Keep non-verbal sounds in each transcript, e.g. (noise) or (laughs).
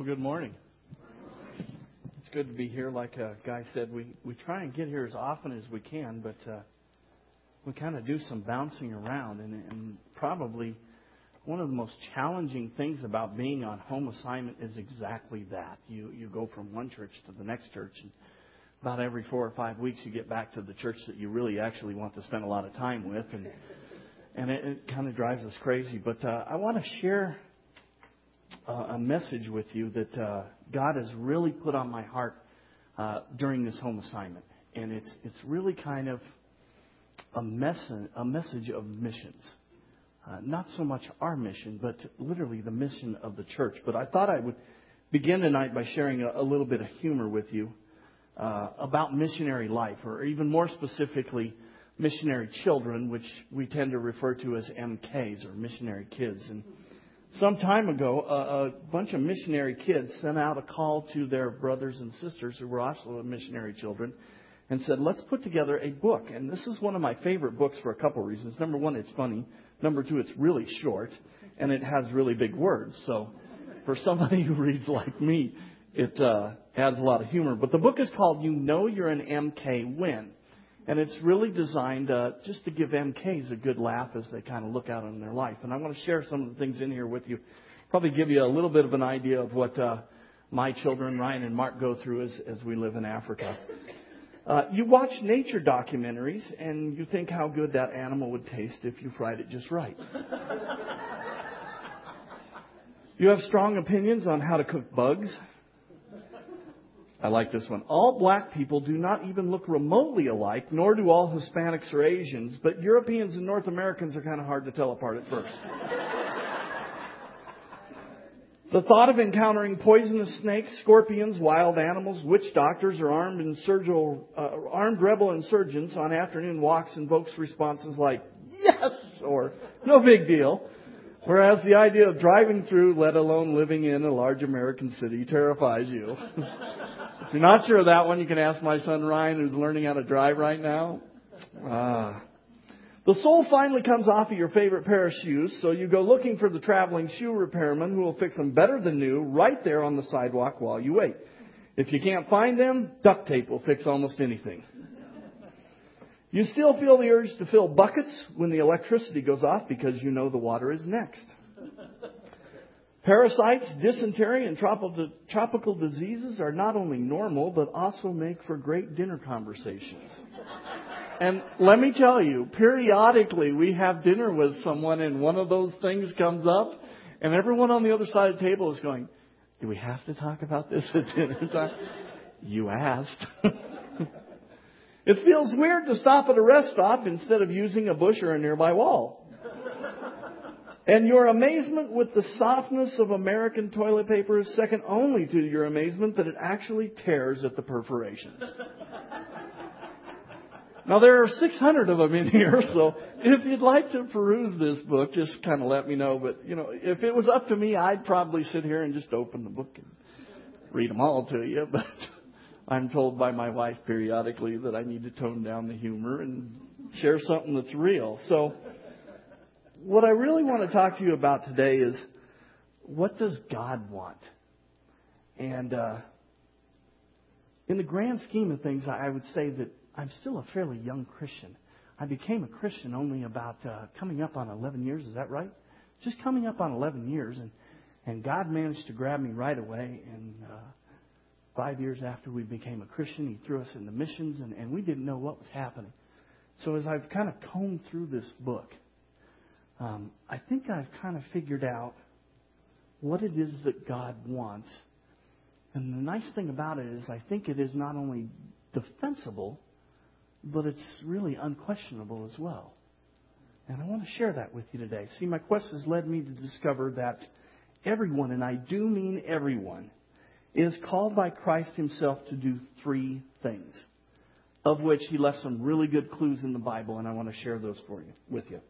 Well, good morning. It's good to be here. Like a guy said, we, we try and get here as often as we can, but uh, we kind of do some bouncing around. And, and probably one of the most challenging things about being on home assignment is exactly that. You, you go from one church to the next church, and about every four or five weeks you get back to the church that you really actually want to spend a lot of time with. And, and it, it kind of drives us crazy. But uh, I want to share uh, a message with you that uh, God has really put on my heart uh, during this home assignment, and it's it's really kind of a message a message of missions. Uh, not so much our mission, but literally the mission of the church. But I thought I would begin tonight by sharing a, a little bit of humor with you uh, about missionary life, or even more specifically, missionary children, which we tend to refer to as MKs or missionary kids. And some time ago, a, a bunch of missionary kids sent out a call to their brothers and sisters who were also missionary children and said, let's put together a book. And this is one of my favorite books for a couple reasons. Number one, it's funny. Number two, it's really short and it has really big words. So for somebody who reads like me, it uh, adds a lot of humor. But the book is called You Know You're an MK When. And it's really designed uh, just to give MKs a good laugh as they kind of look out on their life. And I want to share some of the things in here with you. Probably give you a little bit of an idea of what uh, my children, Ryan and Mark, go through as, as we live in Africa. Uh, you watch nature documentaries and you think how good that animal would taste if you fried it just right. you have strong opinions on how to cook bugs I like this one. All black people do not even look remotely alike, nor do all Hispanics or Asians, but Europeans and North Americans are kind of hard to tell apart at first. the thought of encountering poisonous snakes, scorpions, wild animals, witch doctors, or armed, uh, armed rebel insurgents on afternoon walks invokes responses like, yes, or no big deal. Whereas the idea of driving through, let alone living in a large American city, terrifies you. (laughs) If you're not sure of that one, you can ask my son Ryan, who's learning how to drive right now. Ah. The sole finally comes off of your favorite pair of shoes, so you go looking for the traveling shoe repairman who will fix them better than new right there on the sidewalk while you wait. If you can't find them, duct tape will fix almost anything. You still feel the urge to fill buckets when the electricity goes off because you know the water is next. Parasites, dysentery, and tropical diseases are not only normal, but also make for great dinner conversations. And let me tell you, periodically we have dinner with someone and one of those things comes up, and everyone on the other side of the table is going, Do we have to talk about this at dinner time? You asked. (laughs) it feels weird to stop at a rest stop instead of using a bush or a nearby wall. And your amazement with the softness of American toilet paper is second only to your amazement that it actually tears at the perforations. now there are 600 of them in here, so if you'd like to peruse this book, just kind of let me know. But, you know, if it was up to me, I'd probably sit here and just open the book and read them all to you. (laughs) But I'm told by my wife periodically that I need to tone down the humor and share something that's real. So, what I really want to talk to you about today is what does God want? And uh, in the grand scheme of things, I would say that I'm still a fairly young Christian. I became a Christian only about uh, coming up on 11 years. Is that right? Just coming up on 11 years, and and God managed to grab me right away. And uh, five years after we became a Christian, He threw us into missions, and, and we didn't know what was happening. So as I've kind of combed through this book, um, I think I've kind of figured out what it is that God wants. And the nice thing about it is, I think it is not only defensible, but it's really unquestionable as well. And I want to share that with you today. See, my quest has led me to discover that everyone, and I do mean everyone, is called by Christ Himself to do three things, of which He left some really good clues in the Bible, and I want to share those for you with you.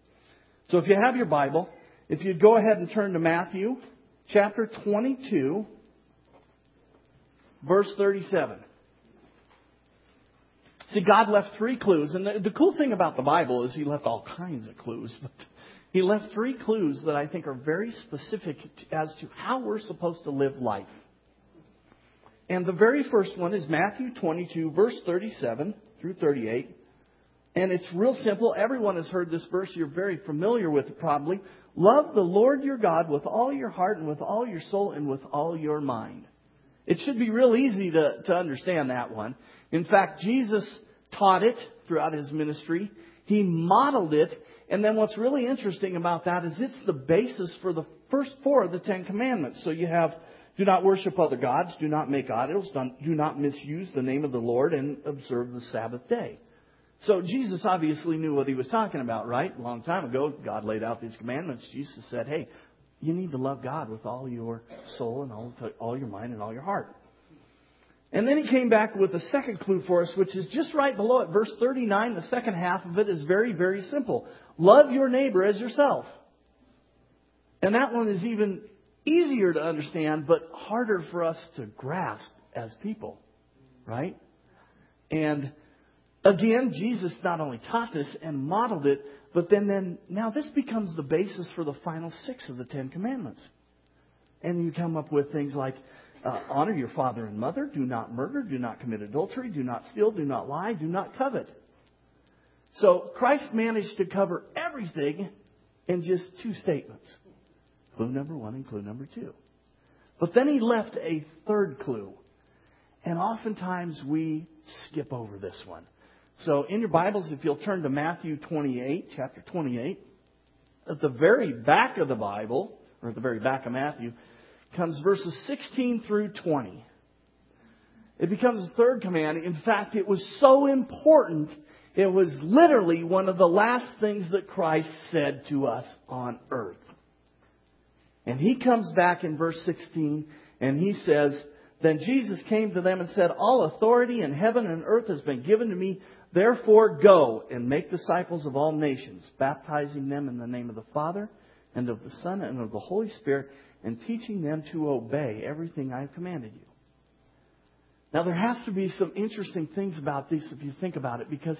So if you have your Bible, if you'd go ahead and turn to Matthew chapter 22, verse 37. See, God left three clues, and the, the, cool thing about the Bible is He left all kinds of clues, (laughs) but He left three clues that I think are very specific as to how we're supposed to live life. And the very first one is Matthew 22, verse 37 through 38. And it's real simple. Everyone has heard this verse. You're very familiar with it probably. Love the Lord your God with all your heart and with all your soul and with all your mind. It should be real easy to, to understand that one. In fact, Jesus taught it throughout his ministry. He modeled it. And then what's really interesting about that is it's the basis for the first four of the Ten Commandments. So you have do not worship other gods, do not make idols, do not misuse the name of the Lord, and observe the Sabbath day. So Jesus obviously knew what he was talking about, right? A long time ago, God laid out these commandments. Jesus said, hey, you need to love God with all your soul and all, all your mind and all your heart. And then he came back with a second clue for us, which is just right below it. Verse 39, the second half of it is very, very simple. Love your neighbor as yourself. And that one is even easier to understand, but harder for us to grasp as people. Right? And again, Jesus not only taught this and modeled it, but then, then now this becomes the basis for the final six of the Ten Commandments. And you come up with things like uh, honor your father and mother, do not murder, do not commit adultery, do not steal, do not lie, do not covet. So Christ managed to cover everything in just two statements. Clue number one and clue number two. But then he left a third clue. And oftentimes we skip over this one. So in your Bibles, if you'll turn to Matthew 28, chapter 28, at the very back of the Bible, or at the very back of Matthew, comes verses 16 through 20. It becomes the third command. In fact, it was so important, it was literally one of the last things that Christ said to us on earth. And he comes back in verse 16 and he says, Then Jesus came to them and said, All authority in heaven and earth has been given to me. Therefore go and make disciples of all nations, baptizing them in the name of the Father and of the Son and of the Holy Spirit and teaching them to obey everything I've commanded you. Now there has to be some interesting things about this if you think about it because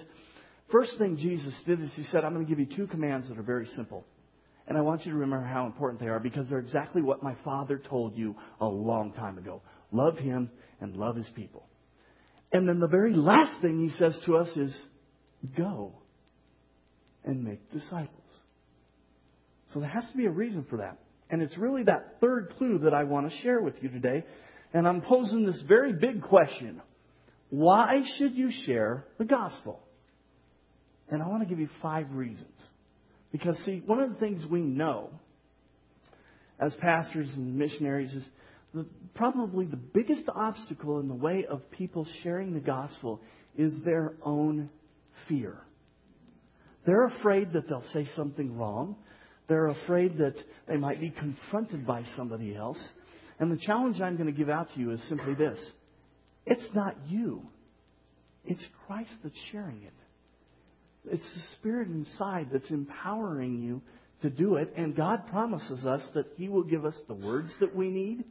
first thing Jesus did is he said, I'm going to give you two commands that are very simple. And I want you to remember how important they are because they're exactly what my father told you a long time ago. Love him and love his people. And then the very last thing he says to us is go and make disciples. So there has to be a reason for that. And it's really that third clue that I want to share with you today. And I'm posing this very big question. Why should you share the gospel? And I want to give you five reasons. Because, see, one of the things we know as pastors and missionaries is the, probably the biggest obstacle in the way of people sharing the gospel is their own fear. They're afraid that they'll say something wrong. They're afraid that they might be confronted by somebody else. And the challenge I'm going to give out to you is simply this it's not you, it's Christ that's sharing it. It's the Spirit inside that's empowering you to do it. And God promises us that He will give us the words that we need.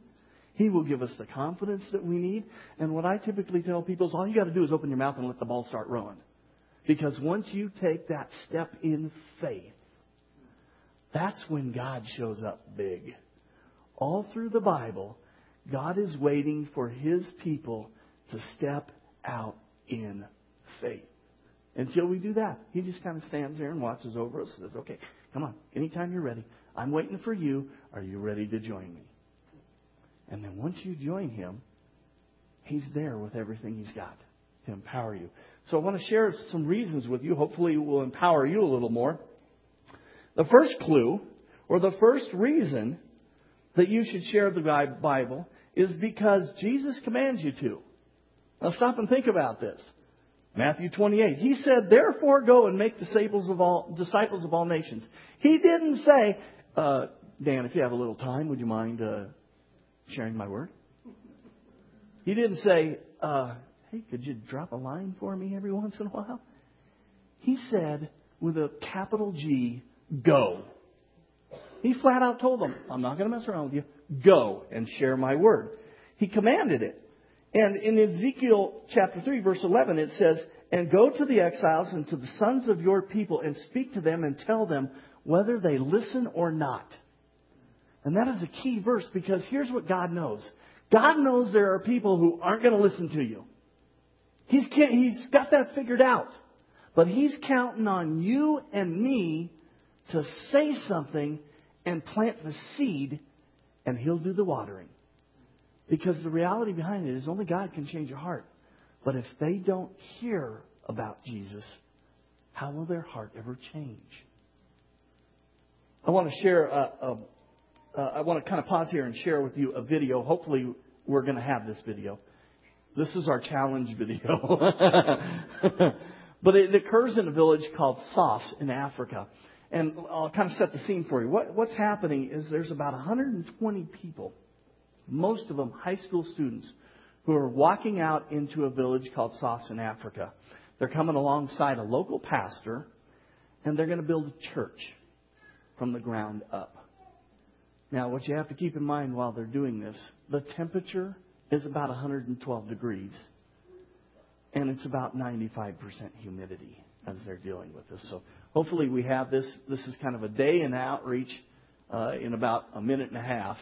He will give us the confidence that we need. And what I typically tell people is all you got to do is open your mouth and let the ball start rolling. Because once you take that step in faith, that's when God shows up big. All through the Bible, God is waiting for His people to step out in faith. Until we do that, He just kind of stands there and watches over us and says, okay, come on, anytime you're ready. I'm waiting for you. Are you ready to join me? And then once you join Him, He's there with everything He's got to empower you. So I want to share some reasons with you. Hopefully, it will empower you a little more. The first clue, or the first reason that you should share the Bible, is because Jesus commands you to. Now stop and think about this. Matthew 28. He said, therefore go and make disciples of all, disciples of all nations. He didn't say, uh, Dan, if you have a little time, would you mind uh, sharing my word? He didn't say, uh, hey, could you drop a line for me every once in a while? He said, with a capital G, Go. He flat out told them, I'm not going to mess around with you. Go and share my word. He commanded it. And in Ezekiel chapter 3 verse 11 it says, And go to the exiles and to the sons of your people and speak to them and tell them whether they listen or not. And that is a key verse because here's what God knows. God knows there are people who aren't going to listen to you. He's, he's got that figured out. But He's counting on you and me to say something and plant the seed, and He'll do the watering. Because the reality behind it is only God can change a heart. But if they don't hear about Jesus, how will their heart ever change? I want to share, a, a, uh, I want to kind of pause here and share with you a video. Hopefully, we're going to have this video. This is our challenge video. (laughs) but it occurs in a village called Sos in Africa. And I'll kind of set the scene for you. What, what's happening is there's about 120 people, most of them high school students, who are walking out into a village called Sos in Africa. They're coming alongside a local pastor, and they're going to build a church from the ground up. Now, what you have to keep in mind while they're doing this, the temperature is about 112 degrees, and it's about 95% humidity as they're dealing with this. So hopefully we have this. This is kind of a day in outreach uh, in about a minute and a half.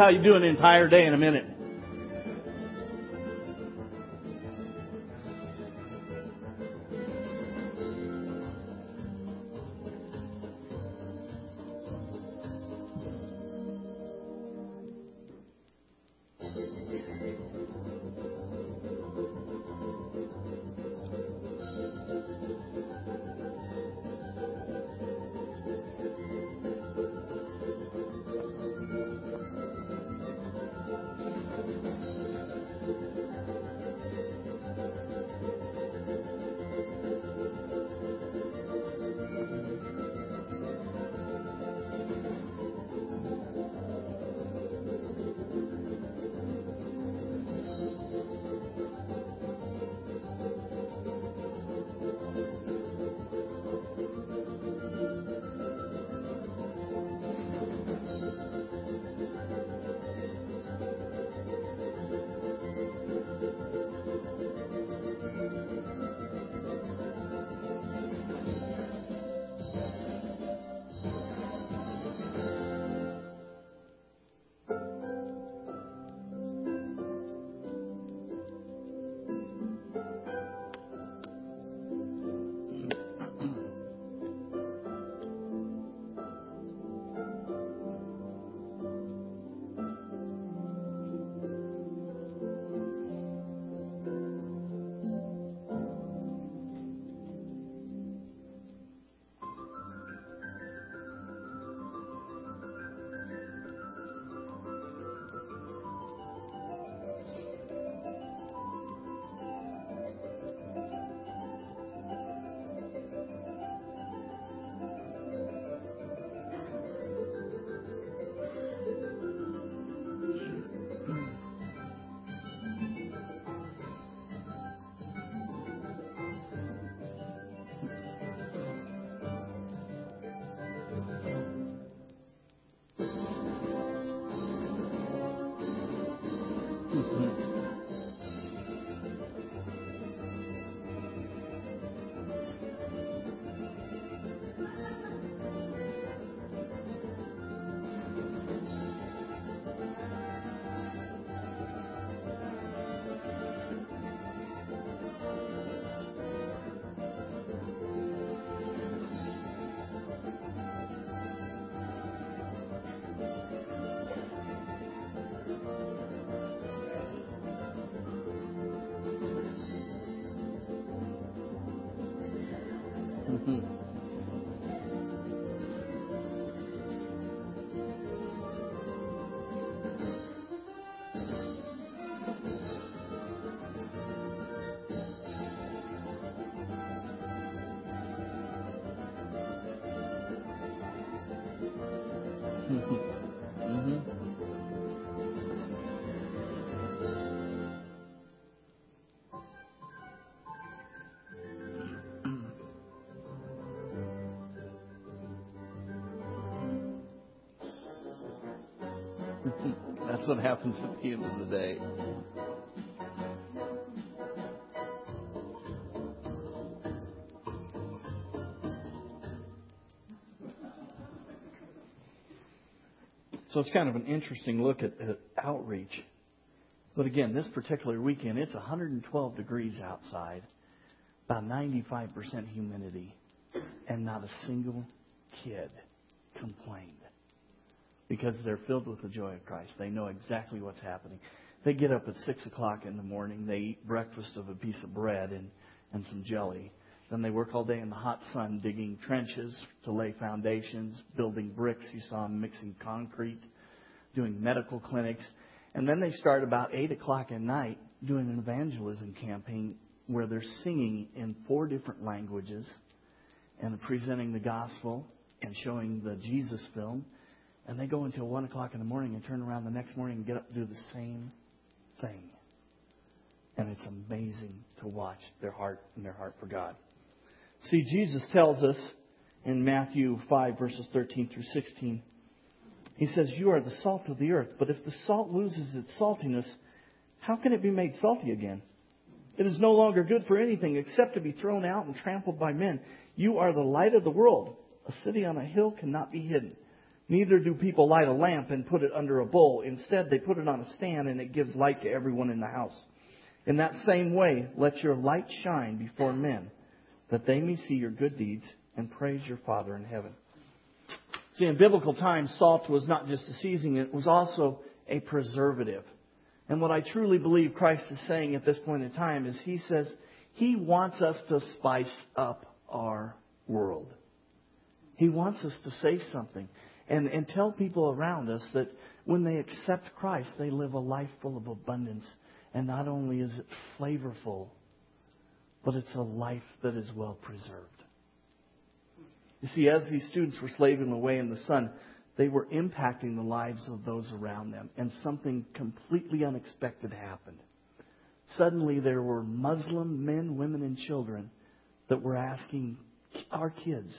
How you do an entire day in a minute. Mm-hmm. (laughs) That's what happens at the end of the day. So it's kind of an interesting look at, at outreach. But again, this particular weekend, it's 112 degrees outside, about 95% humidity, and not a single kid complained because they're filled with the joy of Christ. They know exactly what's happening. They get up at 6 o'clock in the morning. They eat breakfast of a piece of bread and, and some jelly. Then they work all day in the hot sun digging trenches to lay foundations, building bricks. You saw them mixing concrete, doing medical clinics. And then they start about 8 o'clock at night doing an evangelism campaign where they're singing in four different languages and presenting the gospel and showing the Jesus film. And they go until 1 o'clock in the morning and turn around the next morning and get up and do the same thing. And it's amazing to watch their heart and their heart for God. See, Jesus tells us in Matthew 5, verses 13 through 16, he says, You are the salt of the earth, but if the salt loses its saltiness, how can it be made salty again? It is no longer good for anything except to be thrown out and trampled by men. You are the light of the world. A city on a hill cannot be hidden. Neither do people light a lamp and put it under a bowl. Instead, they put it on a stand and it gives light to everyone in the house. In that same way, let your light shine before men that they may see your good deeds and praise your Father in heaven. See, in biblical times, salt was not just a seasoning, it was also a preservative. And what I truly believe Christ is saying at this point in time is He says He wants us to spice up our world. He wants us to say something and, and tell people around us that when they accept Christ, they live a life full of abundance. And not only is it flavorful, but it's a life that is well preserved. You see, as these students were slaving away in the sun, they were impacting the lives of those around them, and something completely unexpected happened. Suddenly, there were Muslim men, women, and children that were asking our kids,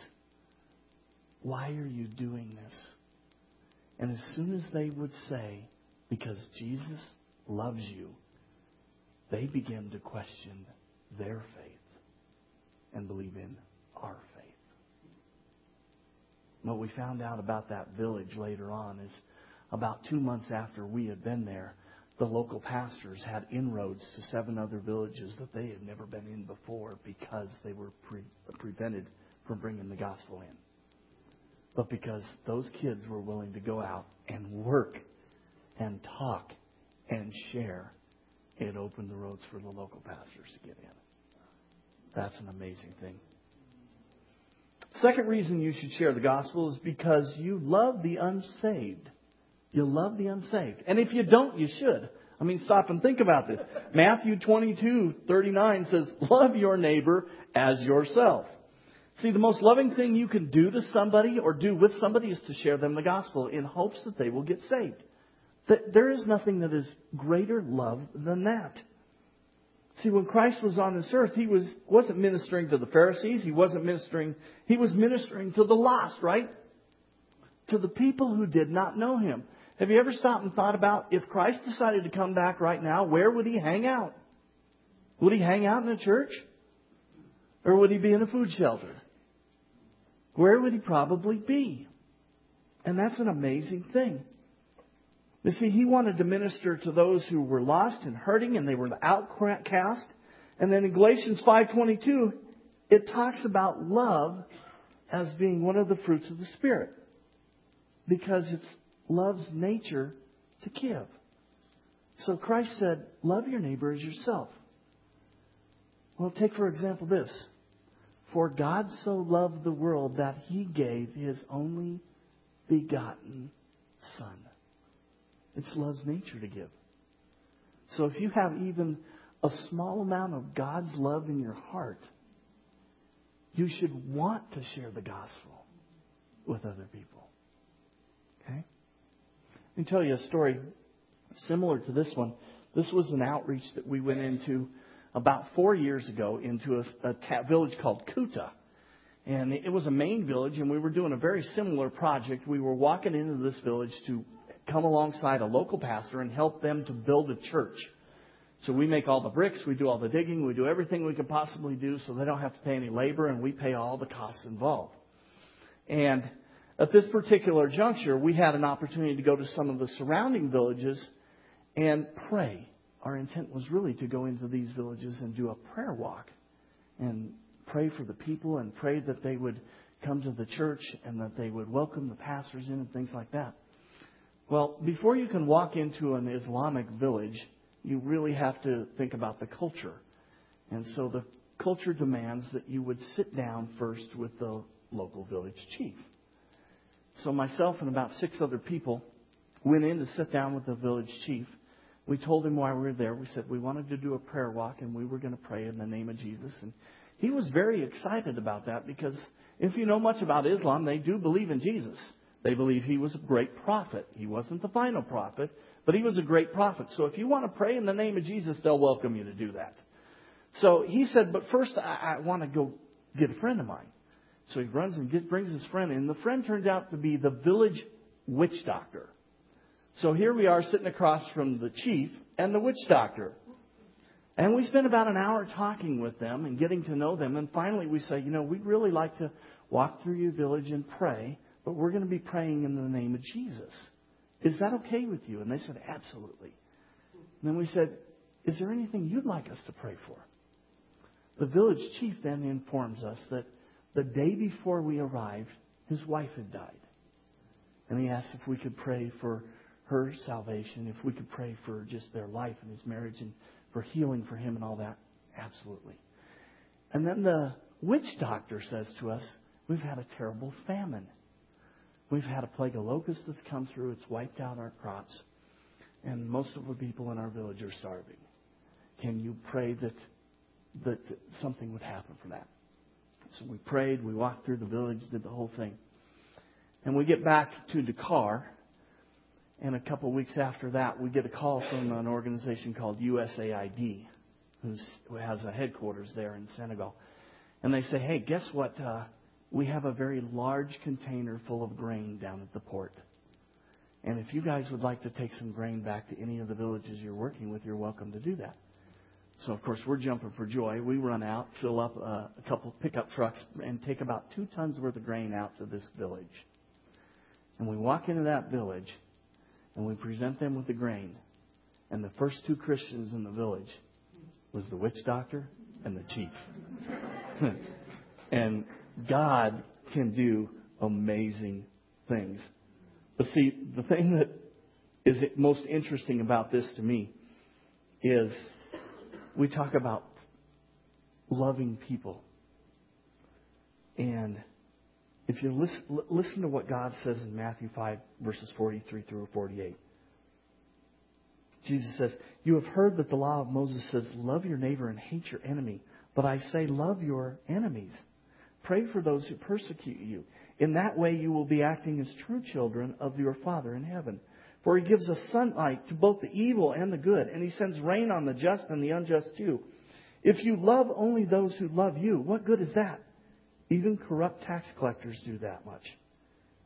Why are you doing this? And as soon as they would say, Because Jesus loves you, they began to question their faith and believe in our faith. What we found out about that village later on is about two months after we had been there, the local pastors had inroads to seven other villages that they had never been in before because they were pre- prevented from bringing the gospel in. But because those kids were willing to go out and work and talk and share, it opened the roads for the local pastors to get in. That's an amazing thing. Second reason you should share the gospel is because you love the unsaved. You love the unsaved. And if you don't, you should. I mean, stop and think about this. Matthew 22, 39 says, love your neighbor as yourself. See, the most loving thing you can do to somebody or do with somebody is to share them the gospel in hopes that they will get saved. There is nothing that is greater love than that. See, when Christ was on this earth, he was, wasn't ministering to the Pharisees. He wasn't ministering, he was ministering to the lost, right? To the people who did not know him. Have you ever stopped and thought about if Christ decided to come back right now, where would he hang out? Would he hang out in a church? Or would he be in a food shelter? Where would he probably be? And that's an amazing thing. You see, he wanted to minister to those who were lost and hurting and they were the outcast. And then in Galatians 5.22, it talks about love as being one of the fruits of the Spirit. Because it's love's nature to give. So Christ said, love your neighbor as yourself. Well, take for example this. For God so loved the world that he gave his only begotten Son. It's love's nature to give. So if you have even a small amount of God's love in your heart, you should want to share the gospel with other people. Okay? Let me tell you a story similar to this one. This was an outreach that we went into about four years ago into a, a village called Kuta. And it was a main village, and we were doing a very similar project. We were walking into this village to come alongside a local pastor and help them to build a church. So we make all the bricks, we do all the digging, we do everything we can possibly do so they don't have to pay any labor and we pay all the costs involved. And at this particular juncture, we had an opportunity to go to some of the surrounding villages and pray. Our intent was really to go into these villages and do a prayer walk and pray for the people and pray that they would come to the church and that they would welcome the pastors in and things like that. Well, before you can walk into an Islamic village, you really have to think about the culture. And so the culture demands that you would sit down first with the local village chief. So myself and about six other people went in to sit down with the village chief. We told him why we were there. We said we wanted to do a prayer walk and we were going to pray in the name of Jesus. And he was very excited about that because if you know much about Islam, they do believe in Jesus. They believe he was a great prophet. He wasn't the final prophet, but he was a great prophet. So if you want to pray in the name of Jesus, they'll welcome you to do that. So he said, but first I, I want to go get a friend of mine. So he runs and get, brings his friend in. The friend turns out to be the village witch doctor. So here we are sitting across from the chief and the witch doctor. And we spent about an hour talking with them and getting to know them. And finally we say, you know, we'd really like to walk through your village and pray, but we're going to be praying in the name of Jesus. Is that okay with you? And they said, absolutely. And then we said, is there anything you'd like us to pray for? The village chief then informs us that the day before we arrived, his wife had died. And he asked if we could pray for her salvation, if we could pray for just their life and his marriage and for healing for him and all that. Absolutely. And then the witch doctor says to us, We've had a terrible famine. We've had a plague of locusts that's come through. It's wiped out our crops. And most of the people in our village are starving. Can you pray that, that something would happen for that? So we prayed, we walked through the village, did the whole thing. And we get back to Dakar, and a couple of weeks after that, we get a call from an organization called USAID, who has a headquarters there in Senegal. And they say, hey, guess what? Uh, we have a very large container full of grain down at the port. And if you guys would like to take some grain back to any of the villages you're working with, you're welcome to do that. So, of course, we're jumping for joy. We run out, fill up uh, a couple pickup trucks, and take about two tons worth of grain out to this village. And we walk into that village, and we present them with the grain. And the first two Christians in the village was the witch doctor and the chief. (laughs) and God can do amazing things. But see, the thing that is most interesting about this to me is we talk about loving people. And if you listen, listen to what God says in Matthew 5, verses 43 through 48. Jesus says, You have heard that the law of Moses says, Love your neighbor and hate your enemy. But I say, Love your enemies. Pray for those who persecute you. In that way, you will be acting as true children of your Father in heaven. For he gives us sunlight to both the evil and the good, and he sends rain on the just and the unjust too. If you love only those who love you, what good is that? Even corrupt tax collectors do that much.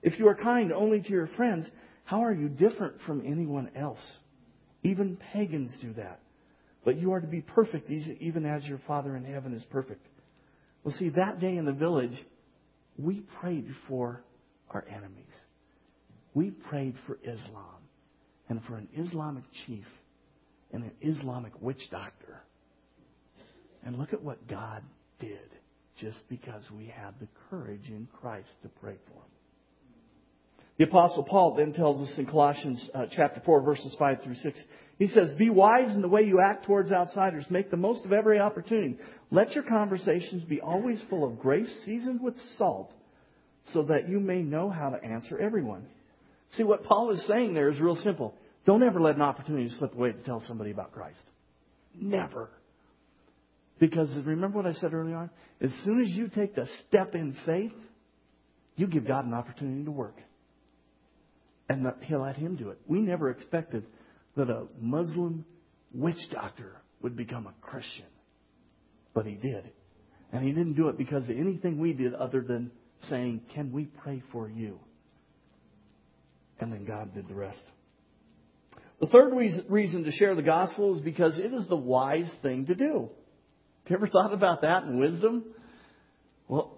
If you are kind only to your friends, how are you different from anyone else? Even pagans do that. But you are to be perfect, even as your Father in heaven is perfect. Well, see, that day in the village, we prayed for our enemies. We prayed for Islam and for an Islamic chief and an Islamic witch doctor. And look at what God did just because we had the courage in Christ to pray for him. The apostle Paul then tells us in Colossians uh, chapter 4 verses 5 through 6. He says, be wise in the way you act towards outsiders. Make the most of every opportunity. Let your conversations be always full of grace seasoned with salt so that you may know how to answer everyone. See, what Paul is saying there is real simple. Don't ever let an opportunity slip away to tell somebody about Christ. Never. Because remember what I said earlier on? As soon as you take the step in faith, you give God an opportunity to work and he'll let him do it. We never expected that a Muslim witch doctor would become a Christian, but he did. And he didn't do it because of anything we did other than saying, Can we pray for you? And then God did the rest. The third reason to share the gospel is because it is the wise thing to do. Have you ever thought about that in wisdom? Well,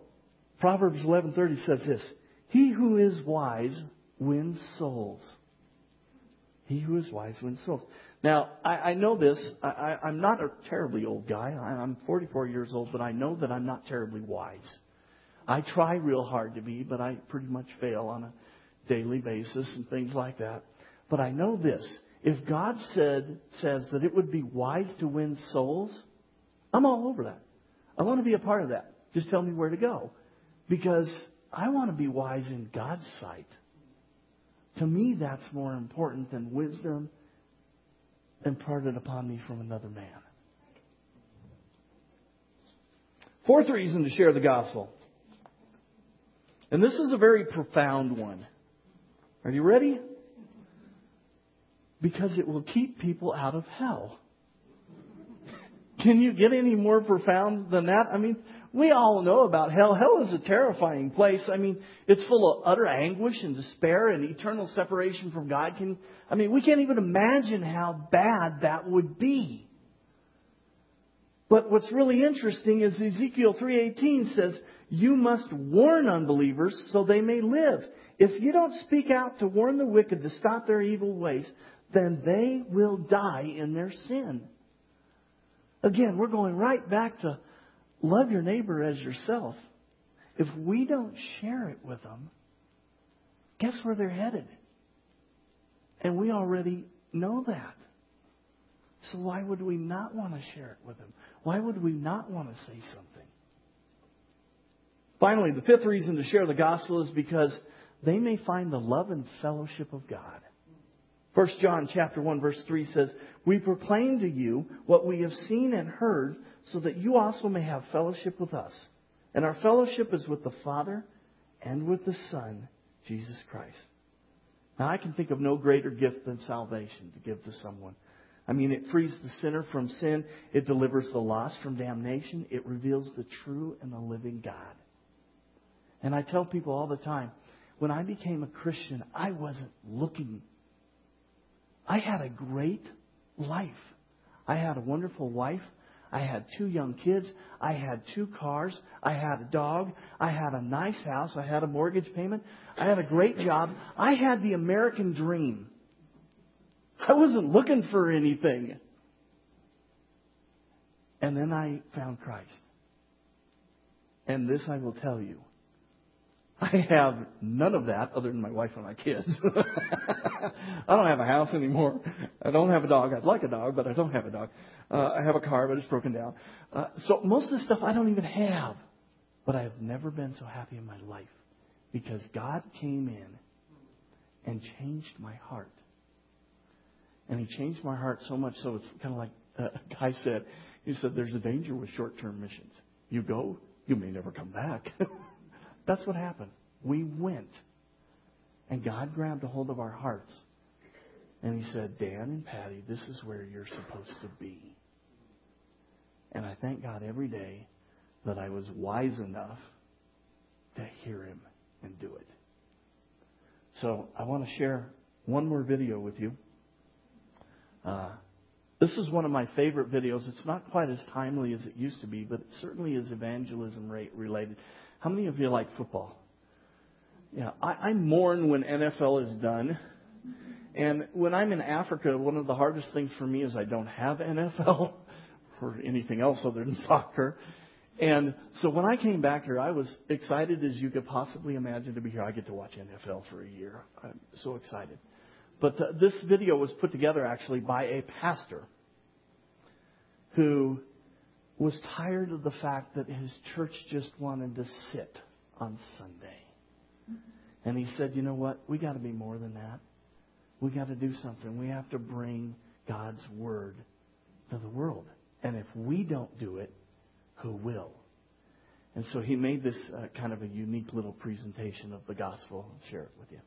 Proverbs 11:30 says this: "He who is wise wins souls." He who is wise wins souls. Now, I, I know this. I, I'm not a terribly old guy. I, I'm 44 years old, but I know that I'm not terribly wise. I try real hard to be, but I pretty much fail on a daily basis and things like that. But I know this. If God said, says that it would be wise to win souls, I'm all over that. I want to be a part of that. Just tell me where to go. Because I want to be wise in God's sight. To me, that's more important than wisdom imparted upon me from another man. Fourth reason to share the gospel. And this is a very profound one. Are you ready? Because it will keep people out of hell. Can you get any more profound than that? I mean, we all know about hell. Hell is a terrifying place. I mean, it's full of utter anguish and despair and eternal separation from God. Can, I mean, we can't even imagine how bad that would be. But what's really interesting is Ezekiel 3:18 says, "You must warn unbelievers so they may live. If you don't speak out to warn the wicked to stop their evil ways, then they will die in their sin." Again, we're going right back to love your neighbor as yourself. If we don't share it with them, guess where they're headed? And we already know that. So why would we not want to share it with them? Why would we not want to say something? Finally, the fifth reason to share the gospel is because they may find the love and fellowship of God. 1 John chapter 1 verse 3 says, "We proclaim to you what we have seen and heard, so that you also may have fellowship with us. And our fellowship is with the Father and with the Son, Jesus Christ." Now I can think of no greater gift than salvation to give to someone. I mean, it frees the sinner from sin. It delivers the lost from damnation. It reveals the true and the living God. And I tell people all the time, when I became a Christian, I wasn't looking I had a great life. I had a wonderful wife. I had two young kids. I had two cars. I had a dog. I had a nice house. I had a mortgage payment. I had a great job. I had the American dream. I wasn't looking for anything. And then I found Christ. And this I will tell you. I have none of that other than my wife and my kids. (laughs) I don't have a house anymore. I don't have a dog. I'd like a dog, but I don't have a dog. Uh, I have a car, but it's broken down. Uh, so most of the stuff I don't even have. But I have never been so happy in my life because God came in and changed my heart. And He changed my heart so much so it's kind of like uh, a guy said. He said, "There's a danger with short-term missions. You go, you may never come back." (laughs) That's what happened. We went. And God grabbed a hold of our hearts. And He said, Dan and Patty, this is where you're supposed to be. And I thank God every day that I was wise enough to hear Him and do it. So I want to share one more video with you. Uh, this is one of my favorite videos. It's not quite as timely as it used to be, but it certainly is evangelism related. How many of you like football? Yeah, I, I mourn when NFL is done. And when I'm in Africa, one of the hardest things for me is I don't have NFL (laughs) or anything else other than soccer. And so when I came back here, I was excited as you could possibly imagine to be here. I get to watch NFL for a year. I'm so excited. But uh, this video was put together actually by a pastor who was tired of the fact that his church just wanted to sit on Sunday. And he said, you know what? We got to be more than that. We got to do something. We have to bring God's word to the world. And if we don't do it, who will? And so he made this uh, kind of a unique little presentation of the gospel. I'll share it with you.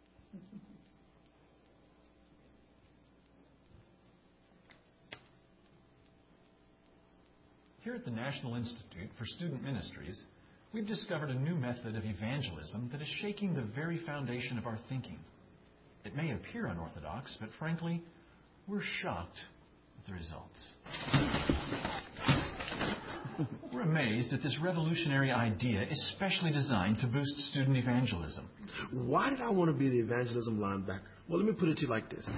Here at the National Institute for Student Ministries, we've discovered a new method of evangelism that is shaking the very foundation of our thinking. It may appear unorthodox, but frankly, we're shocked with the results. We're amazed at this revolutionary idea, especially designed to boost student evangelism. Why did I want to be the evangelism linebacker? Well, let me put it to you like this.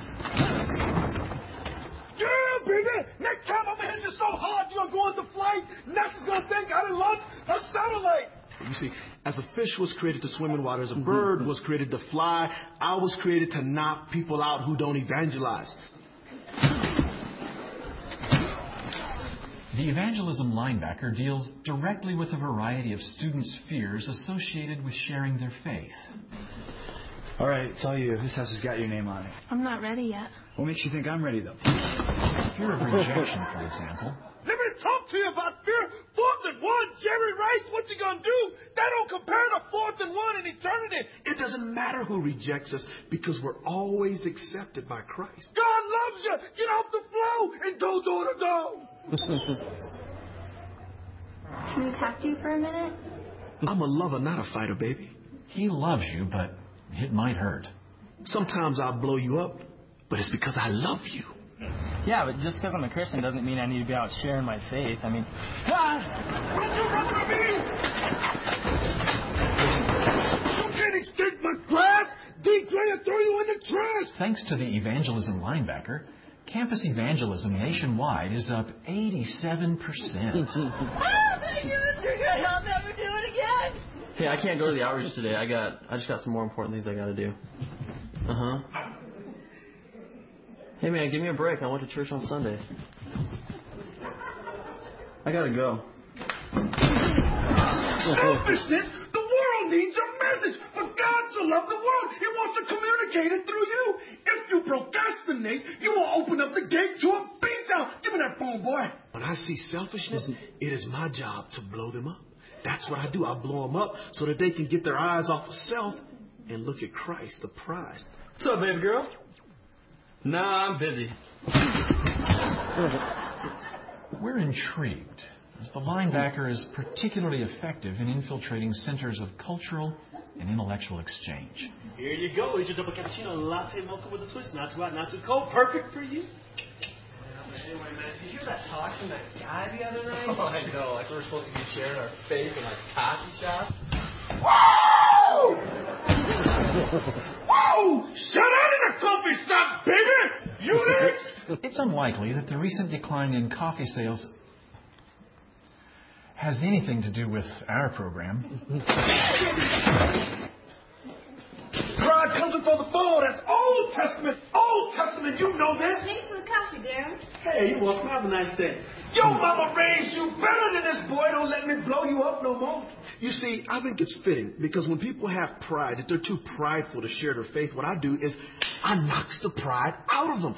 Yeah, baby! Next time I'm gonna hit you so hard you're going to flight, NASA's gonna think I done launched a satellite! You see, as a fish was created to swim in water, as a bird was created to fly, I was created to knock people out who don't evangelize. The evangelism linebacker deals directly with a variety of students' fears associated with sharing their faith. All right, it's all you. This house has got your name on it. I'm not ready yet. What makes you think I'm ready, though? Fear of rejection, for example. Let me talk to you about fear. Fourth and one, Jerry Rice, what you gonna do? That don't compare to fourth and one in eternity. It doesn't matter who rejects us because we're always accepted by Christ. God loves you. Get off the floor and go door to door. Can we talk to you for a minute? I'm a lover, not a fighter, baby. He loves you, but it might hurt. Sometimes I'll blow you up, but it's because I love you. Yeah, but just because I'm a Christian doesn't mean I need to be out sharing my faith. I mean, Don't you run with me! You can't escape my class. D. Gray will throw you in the trash. Thanks to the evangelism linebacker, campus evangelism nationwide is up 87%. Ah, (laughs) thank you, Mr. Good. I'll never do it again. Hey, I can't go to the outreach today. I got, I just got some more important things I got to do. Uh huh. Hey man, give me a break. I went to church on Sunday. I gotta go. Selfishness. The world needs your message. For God so loved the world, He wants to communicate it through you. If you procrastinate, you will open up the gate to a beatdown. Give me that phone, boy. When I see selfishness, it is my job to blow them up. That's what I do. I blow them up so that they can get their eyes off of self and look at Christ, the prize. What's up, baby girl? Nah, I'm busy. We're intrigued, as the linebacker is particularly effective in infiltrating centers of cultural and intellectual exchange. Here you go. Here's your double cappuccino latte mocha with a twist. Not too hot, not too cold. Perfect for you. Anyway, man, did you hear that talk from that guy the other (laughs) night? Oh, I know. Like we were supposed to be sharing our faith in like coffee shop. Whoa! Whoa! Shut out in a coffee shop, baby! Unix! (laughs) It's unlikely that the recent decline in coffee sales has anything to do with our program. (laughs) Pride comes before the fall. That's Old Testament. Old Testament. You know this. Thanks for the coffee, Darren. Hey, you're welcome. Have a nice day. Your mama raised you better than this boy. Don't let me blow you up no more. You see, I think it's fitting because when people have pride, if they're too prideful to share their faith, what I do is I knocks the pride out of them.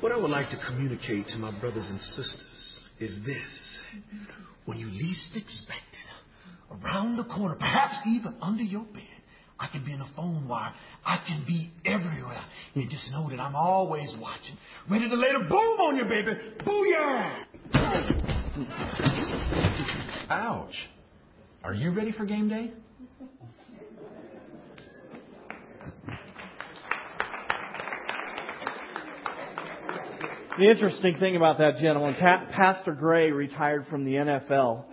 What I would like to communicate to my brothers and sisters is this. When you least expect it, around the corner, perhaps even under your bed, I can be in a phone wire. I can be everywhere. And just know that I'm always watching, ready to lay the boom on you, baby. Booyah! Ouch. Are you ready for game day? The interesting thing about that gentleman, Pa- Pastor Gray retired from the NFL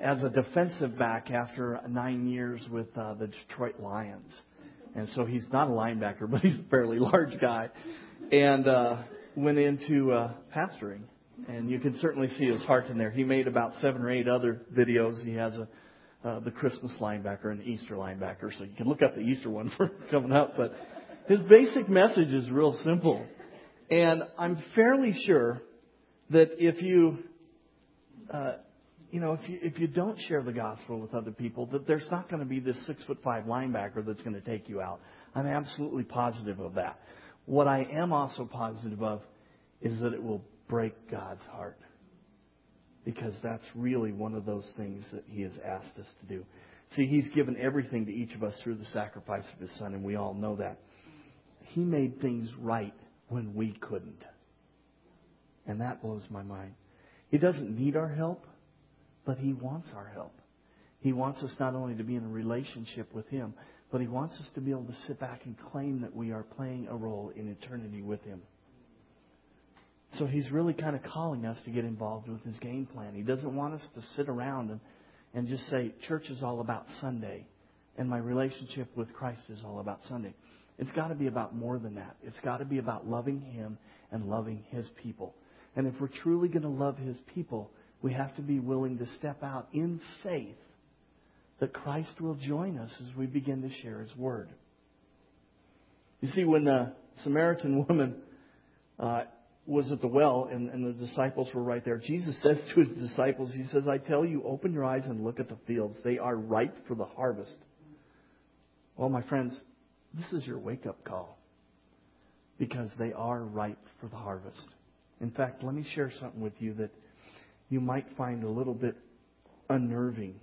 as a defensive back after nine years with uh, the Detroit Lions. And so he's not a linebacker, (laughs) but he's a fairly large guy. And uh, went into uh, pastoring. And you can certainly see his heart in there. He made about seven or eight other videos. He has a uh, the Christmas linebacker and the Easter linebacker, so you can look up the Easter one (laughs) for coming up. But his basic message is real simple. And I'm fairly sure that if you, uh, you know, if you if you don't share the gospel with other people, that there's not going to be this six foot five linebacker that's going to take you out. I'm absolutely positive of that. What I am also positive of is that it will break God's heart, because that's really one of those things that He has asked us to do. See, He's given everything to each of us through the sacrifice of His Son, and we all know that. He made things right when we couldn't. And that blows my mind. He doesn't need our help, but He wants our help. He wants us not only to be in a relationship with Him, but He wants us to be able to sit back and claim that we are playing a role in eternity with Him. So He's really kind of calling us to get involved with His game plan. He doesn't want us to sit around and, and just say, church is all about Sunday, and my relationship with Christ is all about Sunday. It's got to be about more than that. It's got to be about loving Him and loving His people. And if we're truly going to love His people, we have to be willing to step out in faith that Christ will join us as we begin to share His Word. You see, when the Samaritan (laughs) woman uh, was at the well and, and the disciples were right there, Jesus says to His disciples, He says, I tell you, open your eyes and look at the fields. They are ripe for the harvest. Well, my friends, this is your wake up call because they are ripe for the harvest. In fact, let me share something with you that you might find a little bit unnerving.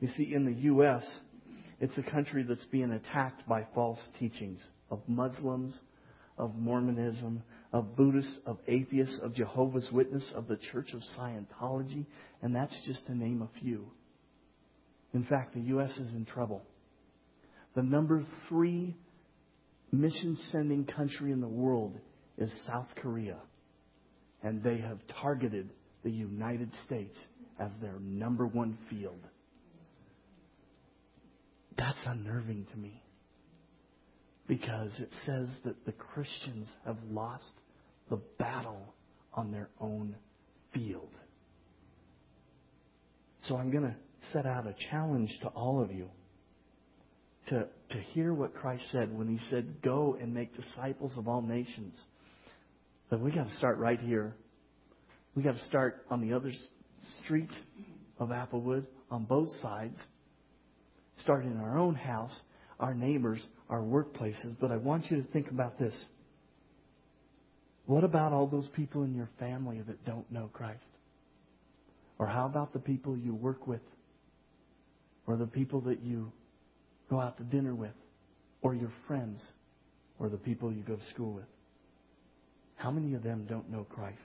You see, in the U.S., it's a country that's being attacked by false teachings of Muslims, of Mormonism, of Buddhists, of atheists, of Jehovah's Witness, of the Church of Scientology, and that's just to name a few. In fact, the U.S. is in trouble. The number three mission sending country in the world is South Korea. And they have targeted the United States as their number one field. That's unnerving to me. Because it says that the Christians have lost the battle on their own field. So I'm going to set out a challenge to all of you to, to hear what Christ said when he said, Go and make disciples of all nations. But we got to start right here. We got to start on the other street of Applewood, on both sides. Start in our own house, our neighbors, our workplaces. But I want you to think about this. What about all those people in your family that don't know Christ? Or how about the people you work with? Or the people that you go out to dinner with? Or your friends? Or the people you go to school with? How many of them don't know Christ?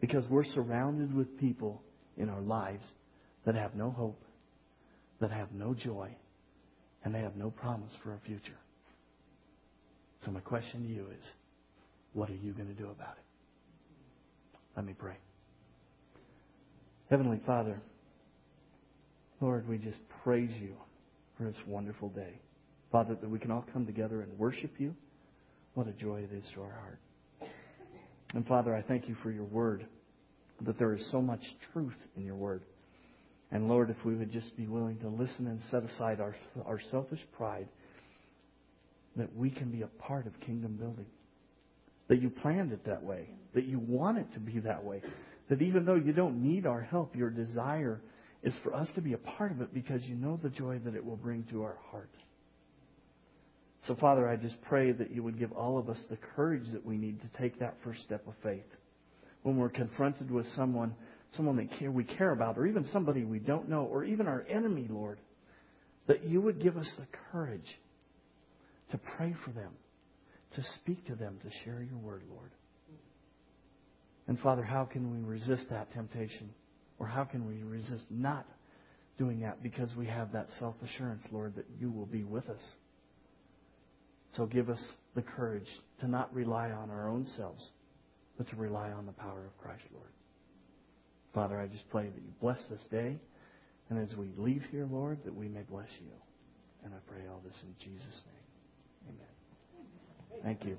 Because we're surrounded with people in our lives that have no hope, that have no joy, and they have no promise for a future. So my question to you is, what are you going to do about it? Let me pray. Heavenly Father, Lord, we just praise you for this wonderful day. Father, that we can all come together and worship you. What a joy it is to our heart. And Father, I thank you for your word, that there is so much truth in your word. And Lord, if we would just be willing to listen and set aside our, our selfish pride, that we can be a part of kingdom building. That you planned it that way. That you want it to be that way. That even though you don't need our help, your desire is for us to be a part of it because you know the joy that it will bring to our heart. So, Father, I just pray that you would give all of us the courage that we need to take that first step of faith. When we're confronted with someone, someone that care, we care about, or even somebody we don't know, or even our enemy, Lord, that you would give us the courage to pray for them, to speak to them, to share your word, Lord. And Father, how can we resist that temptation? Or how can we resist not doing that because we have that self assurance, Lord, that you will be with us? So give us the courage to not rely on our own selves, but to rely on the power of Christ, Lord. Father, I just pray that you bless this day. And as we leave here, Lord, that we may bless you. And I pray all this in Jesus' name. Amen. Thank you.